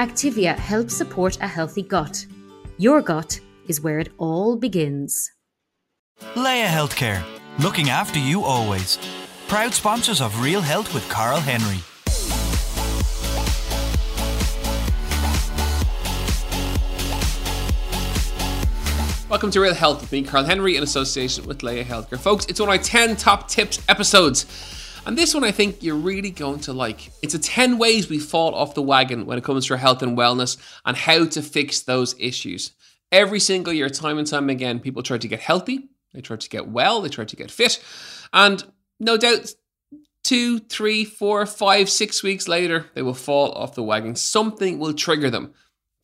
Activia helps support a healthy gut. Your gut is where it all begins. Laya Healthcare, looking after you always. Proud sponsors of Real Health with Karl Henry. Welcome to Real Health with me, Karl Henry, in association with Laya Healthcare. Folks, it's one of my 10 top tips episodes. And this one I think you're really going to like. It's a 10 ways we fall off the wagon when it comes to health and wellness and how to fix those issues. Every single year, time and time again, people try to get healthy, they try to get well, they try to get fit. And no doubt, two, three, four, five, six weeks later, they will fall off the wagon. Something will trigger them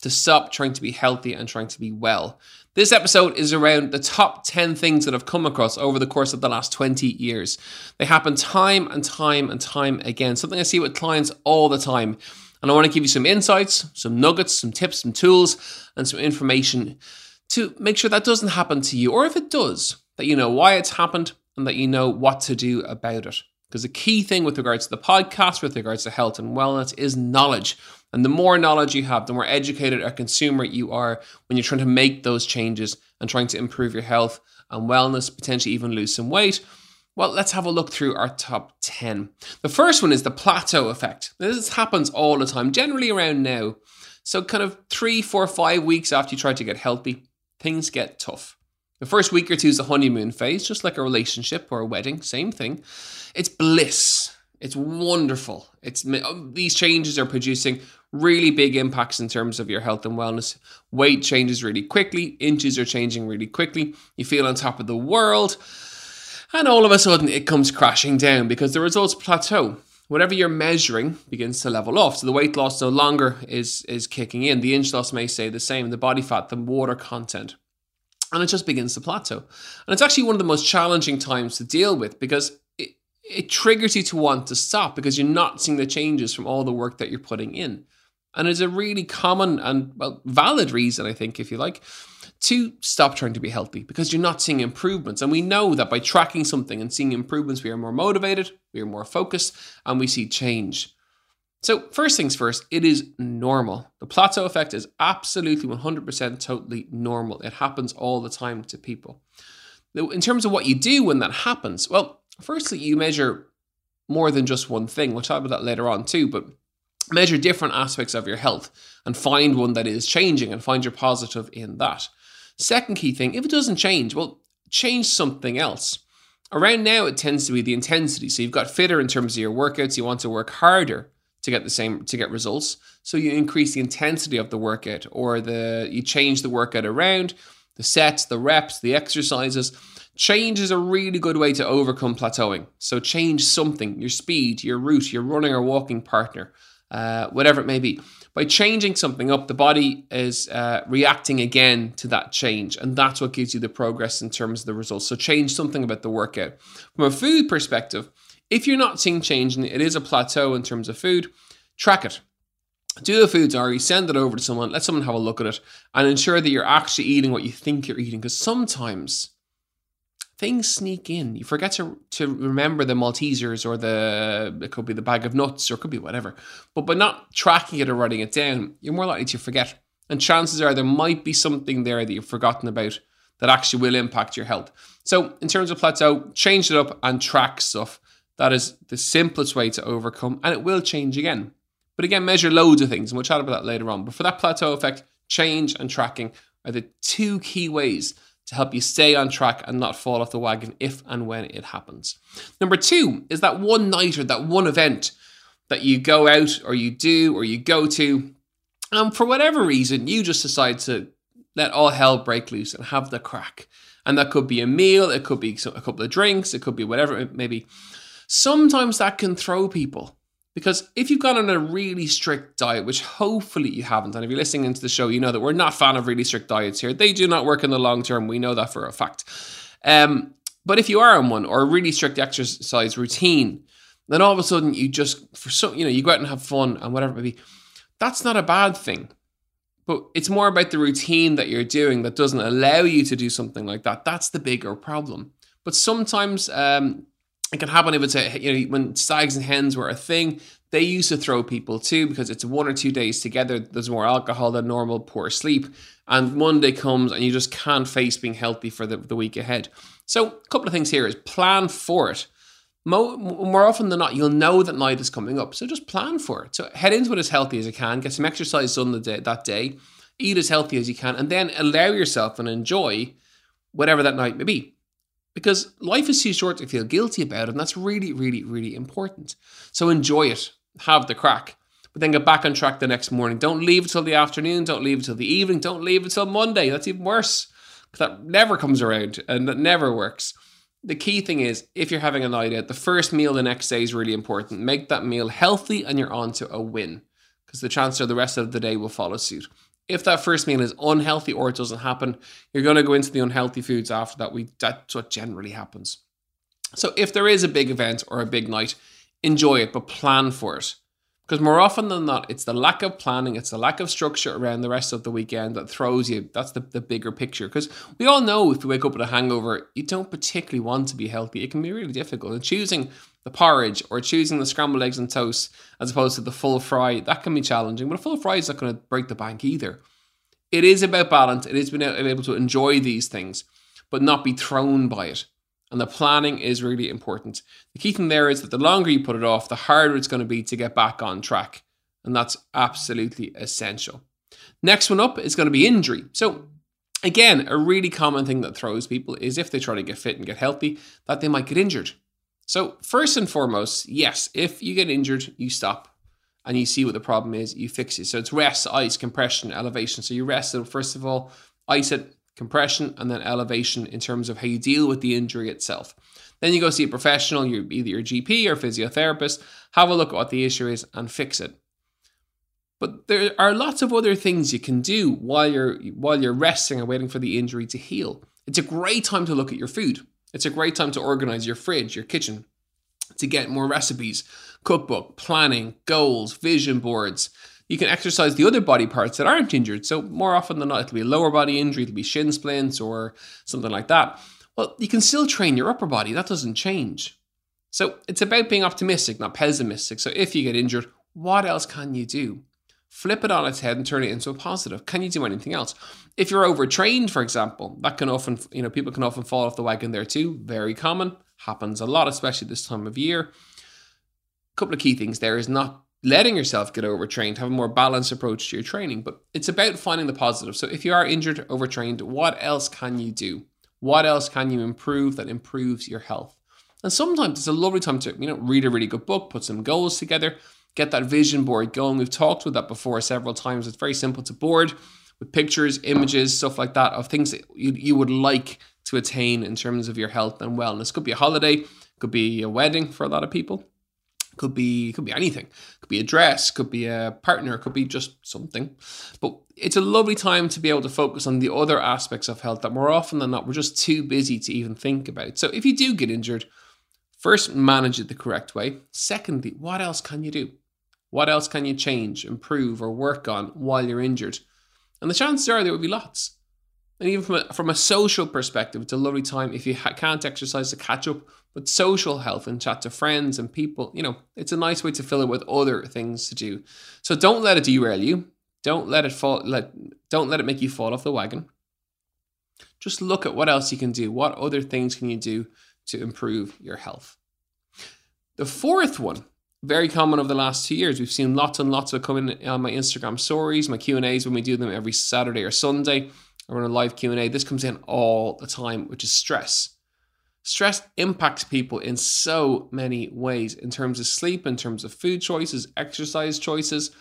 to stop trying to be healthy and trying to be well. This episode is around the top 10 things that I've come across over the course of the last 20 years. They happen time and time and time again, something I see with clients all the time. And I want to give you some insights, some nuggets, some tips, some tools, and some information to make sure that doesn't happen to you. Or if it does, that you know why it's happened and that you know what to do about it. Because the key thing with regards to the podcast, with regards to health and wellness, is knowledge. And the more knowledge you have, the more educated a consumer you are when you're trying to make those changes and trying to improve your health and wellness, potentially even lose some weight. Well, let's have a look through our top 10. The first one is the plateau effect. This happens all the time, generally around now. So, kind of three, four, five weeks after you try to get healthy, things get tough. The first week or two is the honeymoon phase, just like a relationship or a wedding, same thing. It's bliss. It's wonderful. It's um, these changes are producing really big impacts in terms of your health and wellness. Weight changes really quickly, inches are changing really quickly. You feel on top of the world, and all of a sudden it comes crashing down because the results plateau. Whatever you're measuring begins to level off. So the weight loss no longer is is kicking in. The inch loss may stay the same. The body fat, the water content, and it just begins to plateau. And it's actually one of the most challenging times to deal with because it, it triggers you to want to stop because you're not seeing the changes from all the work that you're putting in. And it's a really common and well valid reason, I think, if you like, to stop trying to be healthy because you're not seeing improvements. And we know that by tracking something and seeing improvements, we are more motivated, we are more focused, and we see change. So, first things first, it is normal. The plateau effect is absolutely 100% totally normal. It happens all the time to people. In terms of what you do when that happens, well, firstly, you measure more than just one thing. We'll talk about that later on too, but measure different aspects of your health and find one that is changing and find your positive in that. Second key thing, if it doesn't change, well, change something else. Around now, it tends to be the intensity. So you've got fitter in terms of your workouts, you want to work harder to get the same to get results. So you increase the intensity of the workout or the you change the workout around, the sets, the reps, the exercises. Change is a really good way to overcome plateauing. So change something, your speed, your route, your running or walking partner uh, whatever it may be. By changing something up, the body is uh, reacting again to that change, and that's what gives you the progress in terms of the results. So, change something about the workout. From a food perspective, if you're not seeing change and it is a plateau in terms of food, track it. Do a food diary, send it over to someone, let someone have a look at it, and ensure that you're actually eating what you think you're eating. Because sometimes things sneak in. You forget to to remember the Maltesers or the it could be the bag of nuts or it could be whatever. But by not tracking it or writing it down, you're more likely to forget. And chances are there might be something there that you've forgotten about that actually will impact your health. So in terms of plateau, change it up and track stuff. That is the simplest way to overcome, and it will change again. But again, measure loads of things, and we'll chat about that later on. But for that plateau effect, change and tracking are the two key ways to help you stay on track and not fall off the wagon if and when it happens. Number two is that one night or that one event that you go out or you do or you go to, and for whatever reason, you just decide to let all hell break loose and have the crack. And that could be a meal, it could be a couple of drinks, it could be whatever it may be. Sometimes that can throw people Because if you've gone on a really strict diet, which hopefully you haven't, and if you're listening into the show, you know that we're not fan of really strict diets here. They do not work in the long term. We know that for a fact. Um, but if you are on one or a really strict exercise routine, then all of a sudden you just for some you know you go out and have fun and whatever it may be. That's not a bad thing. But it's more about the routine that you're doing that doesn't allow you to do something like that. That's the bigger problem. But sometimes um, it can happen if it's a you know when stags and hens were a thing they used to throw people too because it's one or two days together there's more alcohol than normal poor sleep and monday comes and you just can't face being healthy for the, the week ahead. So a couple of things here is plan for it. More, more often than not you'll know that night is coming up so just plan for it. So head into it as healthy as you can get some exercise done the day, that day eat as healthy as you can and then allow yourself and enjoy whatever that night may be because life is too short to feel guilty about it, and that's really, really, really important. So enjoy it, have the crack, but then get back on track the next morning. Don't leave it till the afternoon, don't leave it till the evening, don't leave it till Monday. That's even worse. That never comes around and that never works. The key thing is if you're having a night out, the first meal the next day is really important. Make that meal healthy and you're on to a win because the chances are the rest of the day will follow suit if that first meal is unhealthy or it doesn't happen, you're going to go into the unhealthy foods after that. We that's what generally happens. So if there is a big event or a big night, enjoy it, but plan for it. Because more often than not, it's the lack of planning, it's the lack of structure around the rest of the weekend that throws you. That's the, the bigger picture. Because we all know if you wake up with a hangover, you don't particularly want to be healthy. It can be really difficult. And choosing the porridge or choosing the scrambled eggs and toast as opposed to the full fry, that can be challenging. But a full fry is not going to break the bank either. It is about balance. It is being able to enjoy these things, but not be thrown by it. And the planning is really important. The key thing there is that the longer you put it off, the harder it's going to be to get back on track. And that's absolutely essential. Next one up is going to be injury. So, again, a really common thing that throws people is if they try to get fit and get healthy, that they might get injured. So, first and foremost, yes, if you get injured, you stop and you see what the problem is, you fix it. So, it's rest, ice, compression, elevation. So, you rest it, first of all, ice it, compression, and then elevation in terms of how you deal with the injury itself. Then you go see a professional, either your GP or physiotherapist, have a look at what the issue is and fix it. But there are lots of other things you can do while you're while you're resting and waiting for the injury to heal. It's a great time to look at your food. It's a great time to organize your fridge, your kitchen, to get more recipes, cookbook, planning, goals, vision boards. You can exercise the other body parts that aren't injured. So, more often than not, it'll be a lower body injury, it'll be shin splints or something like that. Well, you can still train your upper body, that doesn't change. So, it's about being optimistic, not pessimistic. So, if you get injured, what else can you do? flip it on its head and turn it into a positive. Can you do anything else? If you're overtrained, for example, that can often, you know, people can often fall off the wagon there too. Very common, happens a lot, especially this time of year. A couple of key things there is not letting yourself get overtrained, have a more balanced approach to your training, but it's about finding the positive. So if you are injured, overtrained, what else can you do? What else can you improve that improves your health? And sometimes it's a lovely time to, you know, read a really good book, put some goals together, get that vision board going. We've talked with that before several times. It's very simple to board with pictures, images, stuff like that of things that you, you would like to attain in terms of your health and wellness. Could be a holiday, could be a wedding for a lot of people. Could be could be anything. Could be a dress, could be a partner, could be just something. But it's a lovely time to be able to focus on the other aspects of health that more often than not we're just too busy to even think about. So if you do get injured, first manage it the correct way. Secondly, what else can you do? What else can you change, improve, or work on while you're injured? And the chances are there will be lots. And even from a, from a social perspective, it's a lovely time if you ha- can't exercise to catch up with social health and chat to friends and people. You know, it's a nice way to fill it with other things to do. So don't let it derail you. Don't let it fall. Let don't let it make you fall off the wagon. Just look at what else you can do. What other things can you do to improve your health? The fourth one very common over the last two years. We've seen lots and lots of coming on uh, my Instagram stories, my Q and A's when we do them every Saturday or Sunday. I run a live Q and A. This comes in all the time, which is stress. Stress impacts people in so many ways in terms of sleep, in terms of food choices, exercise choices,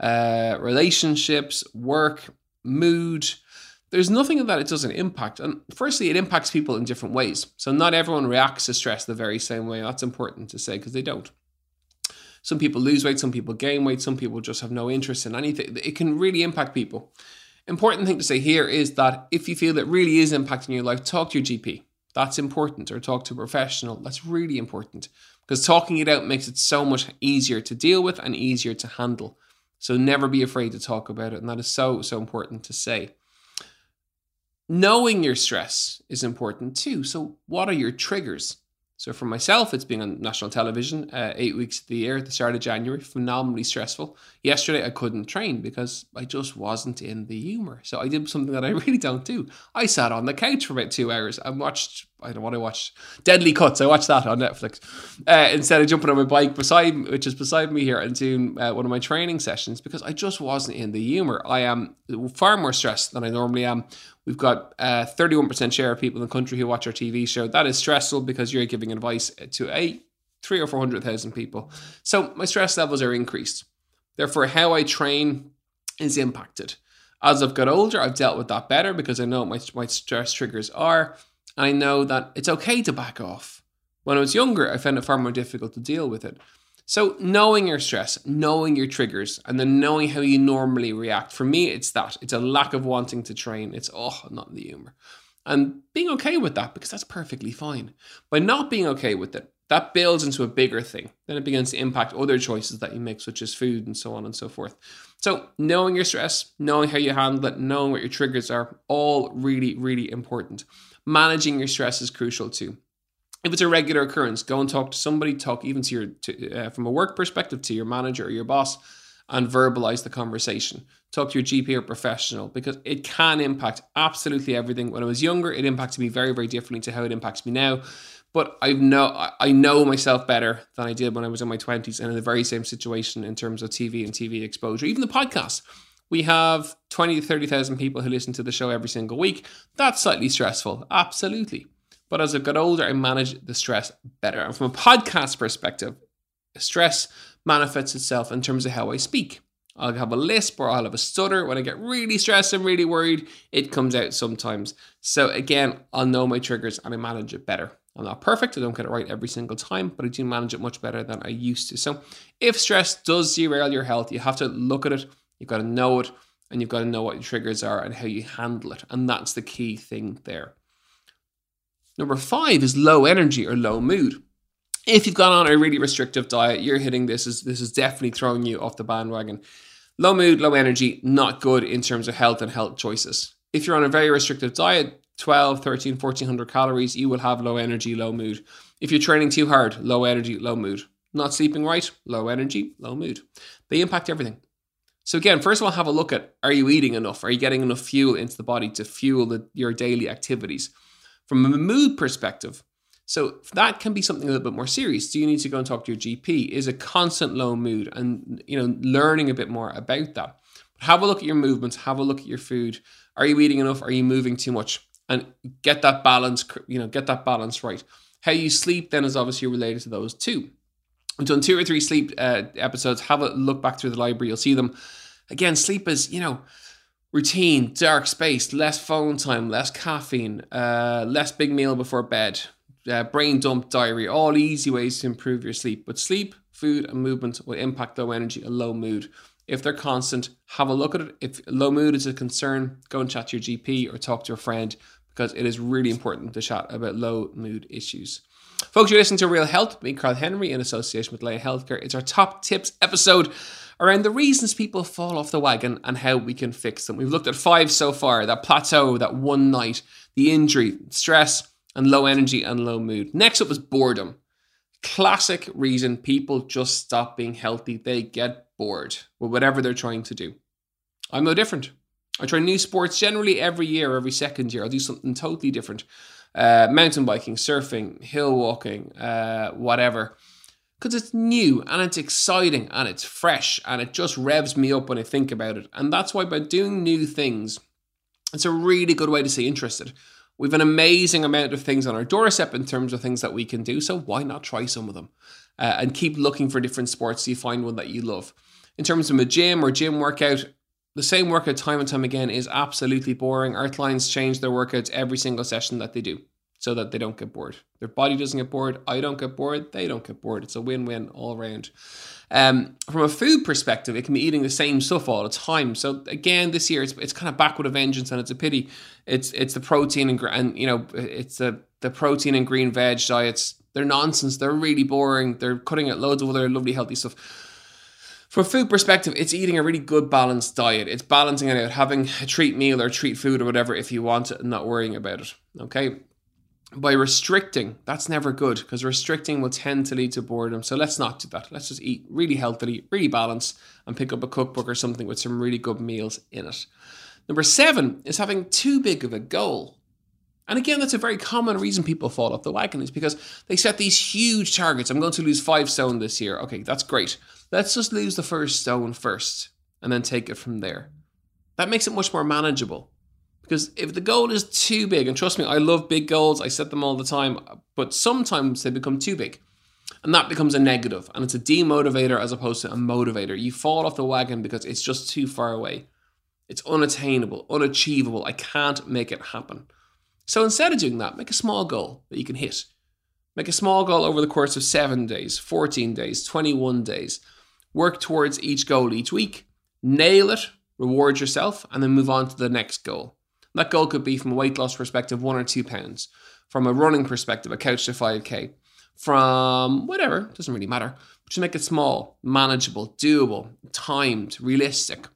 uh, relationships, work, mood. There's nothing that it doesn't impact. And firstly, it impacts people in different ways. So not everyone reacts to stress the very same way. That's important to say because they don't. Some people lose weight, some people gain weight, some people just have no interest in anything. It can really impact people. Important thing to say here is that if you feel it really is impacting your life, talk to your GP. That's important, or talk to a professional. That's really important because talking it out makes it so much easier to deal with and easier to handle. So never be afraid to talk about it. And that is so, so important to say. Knowing your stress is important too. So, what are your triggers? So for myself, it's been on national television uh, eight weeks of the year at the start of January, phenomenally stressful. Yesterday, I couldn't train because I just wasn't in the humour. So I did something that I really don't do. I sat on the couch for about two hours and watched, I don't know what I watched, Deadly Cuts. I watched that on Netflix uh, instead of jumping on my bike beside, which is beside me here, and doing uh, one of my training sessions because I just wasn't in the humour. I am far more stressed than I normally am We've got uh, 31% share of people in the country who watch our TV show. That is stressful because you're giving advice to a three or 400,000 people. So my stress levels are increased. Therefore, how I train is impacted. As I've got older, I've dealt with that better because I know what my, my stress triggers are. And I know that it's okay to back off. When I was younger, I found it far more difficult to deal with it. So, knowing your stress, knowing your triggers, and then knowing how you normally react. For me, it's that. It's a lack of wanting to train. It's, oh, I'm not in the humor. And being okay with that because that's perfectly fine. By not being okay with it, that builds into a bigger thing. Then it begins to impact other choices that you make, such as food and so on and so forth. So, knowing your stress, knowing how you handle it, knowing what your triggers are, all really, really important. Managing your stress is crucial too if it's a regular occurrence, go and talk to somebody. Talk even to your to, uh, from a work perspective to your manager or your boss, and verbalize the conversation. Talk to your GP or professional because it can impact absolutely everything. When I was younger, it impacted me very very differently to how it impacts me now. But I know I know myself better than I did when I was in my twenties, and in the very same situation in terms of TV and TV exposure. Even the podcast. We have 20 to 30,000 people who listen to the show every single week. That's slightly stressful. Absolutely. But as I've got older, I manage the stress better. And from a podcast perspective, stress manifests itself in terms of how I speak. I'll have a lisp or I'll have a stutter. When I get really stressed and really worried, it comes out sometimes. So again, I'll know my triggers and I manage it better. I'm not perfect, I don't get it right every single time, but I do manage it much better than I used to. So if stress does derail your health, you have to look at it, you've got to know it, and you've got to know what your triggers are and how you handle it. And that's the key thing there. Number five is low energy or low mood. If you've gone on a really restrictive diet, you're hitting this is this is definitely throwing you off the bandwagon. Low mood, low energy, not good in terms of health and health choices. If you're on a very restrictive diet, 12, 13, 1400 calories, you will have low energy, low mood. If you're training too hard, low energy, low mood. Not sleeping right, low energy, low mood. They impact everything. So again, first of all, have a look at are you eating enough? Are you getting enough fuel into the body to fuel the, your daily activities? From a mood perspective. So that can be something a little bit more serious. Do you need to go and talk to your GP? Is a constant low mood and you know learning a bit more about that. Have a look at your movements, have a look at your food. Are you eating enough? Are you moving too much? And get that balance, you know, get that balance right. How you sleep then is obviously related to those too. I've done two or three sleep uh, episodes. Have a look back through the library. You'll see them. Again, sleep is, you know, routine, dark space, less phone time, less caffeine, uh, less big meal before bed, uh, brain dump diary, all easy ways to improve your sleep. But sleep, food, and movement will impact low energy and low mood. If they're constant, have a look at it. If low mood is a concern, go and chat to your GP or talk to a friend because it is really important to chat about low mood issues. Folks, you're listening to Real Health, me, Karl Henry, in association with Laya Healthcare. It's our top tips episode around the reasons people fall off the wagon and how we can fix them. We've looked at five so far that plateau, that one night, the injury, stress, and low energy and low mood. Next up was boredom. Classic reason people just stop being healthy. They get bored with whatever they're trying to do. I'm no different. I try new sports generally every year, every second year. I'll do something totally different. Uh, mountain biking, surfing, hill walking, uh, whatever because it's new and it's exciting and it's fresh and it just revs me up when I think about it. And that's why by doing new things, it's a really good way to stay interested. We've an amazing amount of things on our doorstep in terms of things that we can do, so why not try some of them? Uh, and keep looking for different sports so you find one that you love. In terms of a gym or gym workout, the same workout time and time again is absolutely boring. Our clients change their workouts every single session that they do. So that they don't get bored. Their body doesn't get bored. I don't get bored. They don't get bored. It's a win win all around. Um, from a food perspective, it can be eating the same stuff all the time. So again, this year it's, it's kind of back with a vengeance, and it's a pity. It's it's the protein and, and you know it's the the protein and green veg diets. They're nonsense. They're really boring. They're cutting out loads of other lovely healthy stuff. From a food perspective, it's eating a really good balanced diet. It's balancing it out, having a treat meal or treat food or whatever if you want it, and not worrying about it. Okay by restricting, that's never good because restricting will tend to lead to boredom. So let's not do that. Let's just eat really healthily, really balanced, and pick up a cookbook or something with some really good meals in it. Number seven is having too big of a goal. And again, that's a very common reason people fall off the wagon is because they set these huge targets. I'm going to lose five stone this year. Okay, that's great. Let's just lose the first stone first and then take it from there. That makes it much more manageable. Because if the goal is too big, and trust me, I love big goals, I set them all the time, but sometimes they become too big. And that becomes a negative, and it's a demotivator as opposed to a motivator. You fall off the wagon because it's just too far away. It's unattainable, unachievable. I can't make it happen. So instead of doing that, make a small goal that you can hit. Make a small goal over the course of seven days, 14 days, 21 days. Work towards each goal each week. Nail it, reward yourself, and then move on to the next goal. That goal could be from a weight loss perspective, one or two pounds. From a running perspective, a couch to 5K. From whatever, doesn't really matter. Just make it small, manageable, doable, timed, realistic.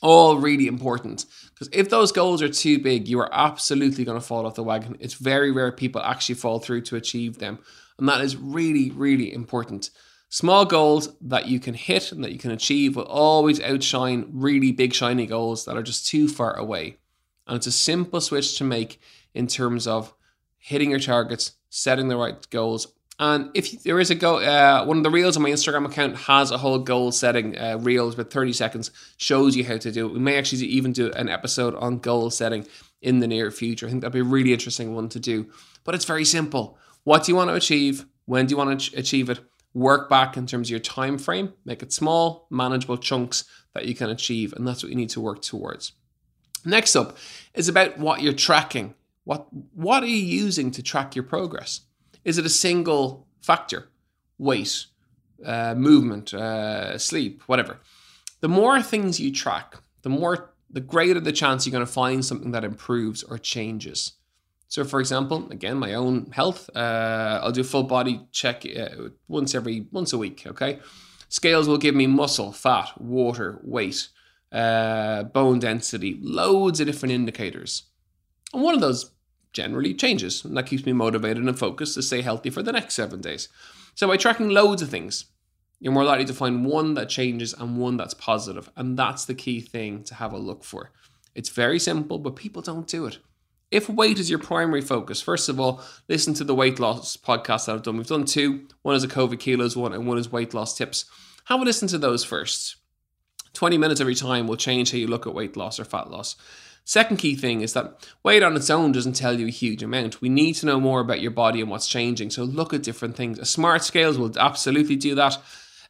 All really important. Because if those goals are too big, you are absolutely going to fall off the wagon. It's very rare people actually fall through to achieve them. And that is really, really important. Small goals that you can hit and that you can achieve will always outshine really big, shiny goals that are just too far away. And it's a simple switch to make in terms of hitting your targets, setting the right goals. And if there is a go, uh, one of the reels on my Instagram account has a whole goal setting uh, reels with 30 seconds, shows you how to do it. We may actually even do an episode on goal setting in the near future. I think that'd be a really interesting one to do. But it's very simple. What do you want to achieve? When do you want to achieve it? Work back in terms of your time frame, make it small, manageable chunks that you can achieve, and that's what you need to work towards. Next up is about what you're tracking. What, what are you using to track your progress? Is it a single factor? Weight, uh, movement, uh, sleep, whatever. The more things you track, the more the greater the chance you're going to find something that improves or changes. So, for example, again, my own health, uh, I'll do a full body check uh, once every once a week. Okay, scales will give me muscle, fat, water, weight uh, bone density, loads of different indicators. And one of those generally changes, and that keeps me motivated and focused to stay healthy for the next seven days. So by tracking loads of things, you're more likely to find one that changes and one that's positive, and that's the key thing to have a look for. It's very simple, but people don't do it. If weight is your primary focus, first of all, listen to the weight loss podcast that I've done. We've done two. One is a COVID kilos one, and one is weight loss tips. Have a listen to those first. 20 minutes every time will change how you look at weight loss or fat loss. Second key thing is that weight on its own doesn't tell you a huge amount. We need to know more about your body and what's changing. So look at different things. A smart scales will absolutely do that.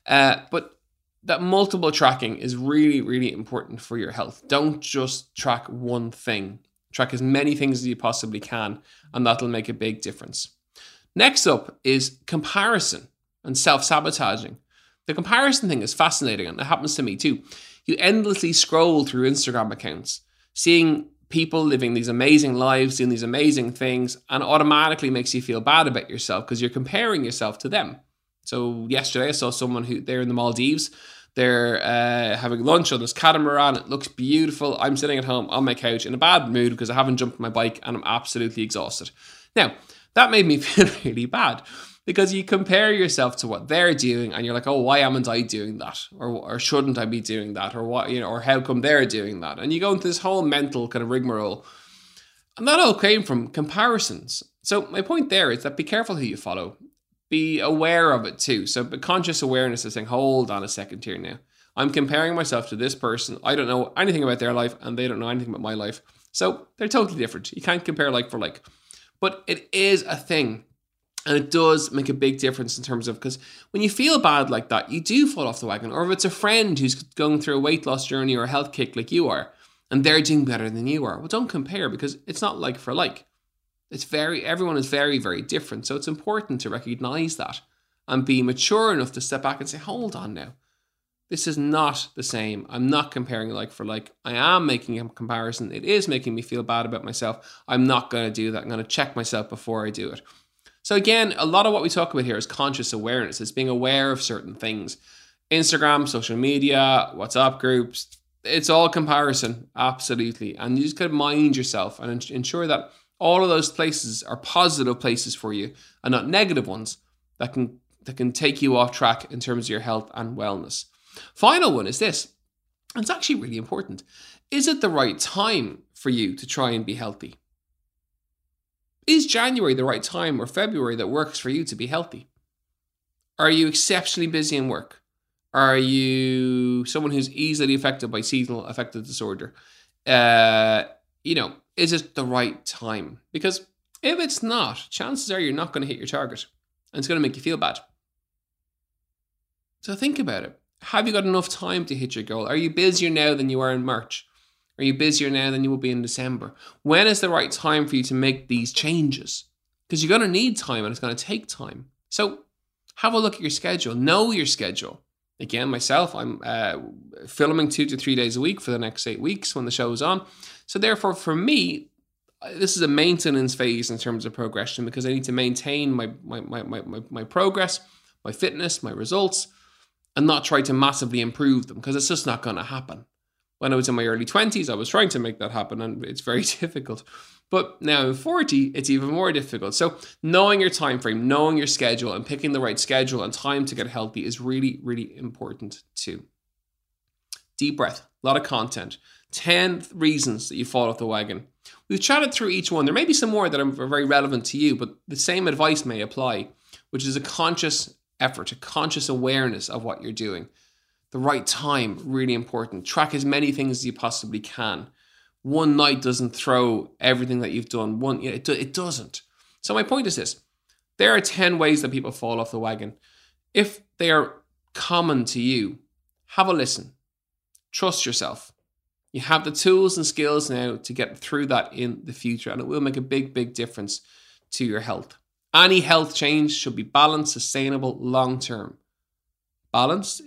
Uh, but that multiple tracking is really, really important for your health. Don't just track one thing. Track as many things as you possibly can, and that'll make a big difference. Next up is comparison and self sabotaging. The comparison thing is fascinating, and it happens to me too. You endlessly scroll through Instagram accounts, seeing people living these amazing lives, doing these amazing things, and automatically makes you feel bad about yourself because you're comparing yourself to them. So yesterday, I saw someone who they're in the Maldives. They're uh, having lunch on this catamaran. It looks beautiful. I'm sitting at home on my couch in a bad mood because I haven't jumped my bike and I'm absolutely exhausted. Now, that made me feel really bad because you compare yourself to what they're doing and you're like, oh, why am I doing that? Or, or shouldn't I be doing that? Or what, you know, or how come they're doing that? And you go into this whole mental kind of rigmarole. And that all came from comparisons. So my point there is that be careful who you follow. Be aware of it too. So but conscious awareness is saying, hold on a second here now. I'm comparing myself to this person. I don't know anything about their life and they don't know anything about my life. So they're totally different. You can't compare like for like. But it is a thing and it does make a big difference in terms of because when you feel bad like that, you do fall off the wagon. Or if it's a friend who's going through a weight loss journey or a health kick like you are, and they're doing better than you are, well, don't compare because it's not like for like. It's very everyone is very very different, so it's important to recognize that and be mature enough to step back and say, "Hold on now. This is not the same. I'm not comparing like for like. I am making a comparison. It is making me feel bad about myself. I'm not going to do that. I'm going to check myself before I do it." So again, a lot of what we talk about here is conscious awareness. It's being aware of certain things. Instagram, social media, WhatsApp groups, it's all comparison, absolutely. And you just got to mind yourself and ensure that all of those places are positive places for you and not negative ones that can that can take you off track in terms of your health and wellness. Final one is this. And it's actually really important. Is it the right time for you to try and be healthy? Is January the right time or February that works for you to be healthy? Are you exceptionally busy in work? Are you someone who's easily affected by seasonal affective disorder? Uh, you know, is it the right time? Because if it's not, chances are you're not going to hit your target and it's going to make you feel bad. So think about it. Have you got enough time to hit your goal? Are you busier now than you are in March? Are you busier now than you will be in December? When is the right time for you to make these changes? Because you're going to need time and it's going to take time. So have a look at your schedule, know your schedule again, myself, I'm uh, filming two to three days a week for the next eight weeks when the show is on. So, therefore, for me, this is a maintenance phase in terms of progression because I need to maintain my, my, my, my, my progress, my fitness, my results, and not try to massively improve them because it's just not going to happen. When I was in my early 20s, I was trying to make that happen, and it's very difficult. But now in 40, it's even more difficult. So knowing your time frame, knowing your schedule, and picking the right schedule and time to get healthy is really, really important too. Deep breath, a lot of content. 10 reasons that you fall off the wagon. We've chatted through each one. There may be some more that are very relevant to you, but the same advice may apply, which is a conscious effort, a conscious awareness of what you're doing. The right time, really important. Track as many things as you possibly can one night doesn't throw everything that you've done. One, it, it doesn't. So my point is this: there are ten ways that people fall off the wagon. If they are common to you, have a listen. Trust yourself. You have the tools and skills now to get through that in the future, and it will make a big, big difference to your health. Any health change should be balanced, sustainable, long term. Balanced,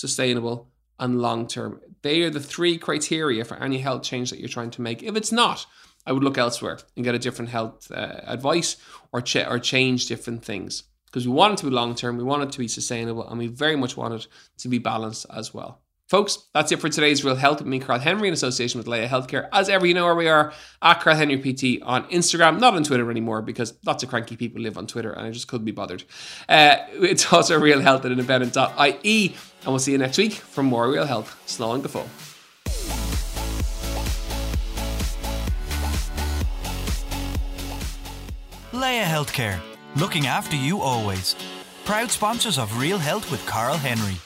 sustainable, and long term. They are the three criteria for any health change that you're trying to make. If it's not, I would look elsewhere and get a different health uh, advice or ch- or change different things because we want it to be long term, we want it to be sustainable, and we very much want it to be balanced as well. Folks, that's it for today's Real Health with me, Karl Henry, in association with Laya Healthcare. As ever, you know where we are at Karl Henry PT on Instagram, not on Twitter anymore because lots of cranky people live on Twitter and I just couldn't be bothered. Uh, it's also Real Health at independent.ie, and we'll see you next week for more Real Health. Slowing and fall. Laya Healthcare, looking after you always. Proud sponsors of Real Health with Karl Henry.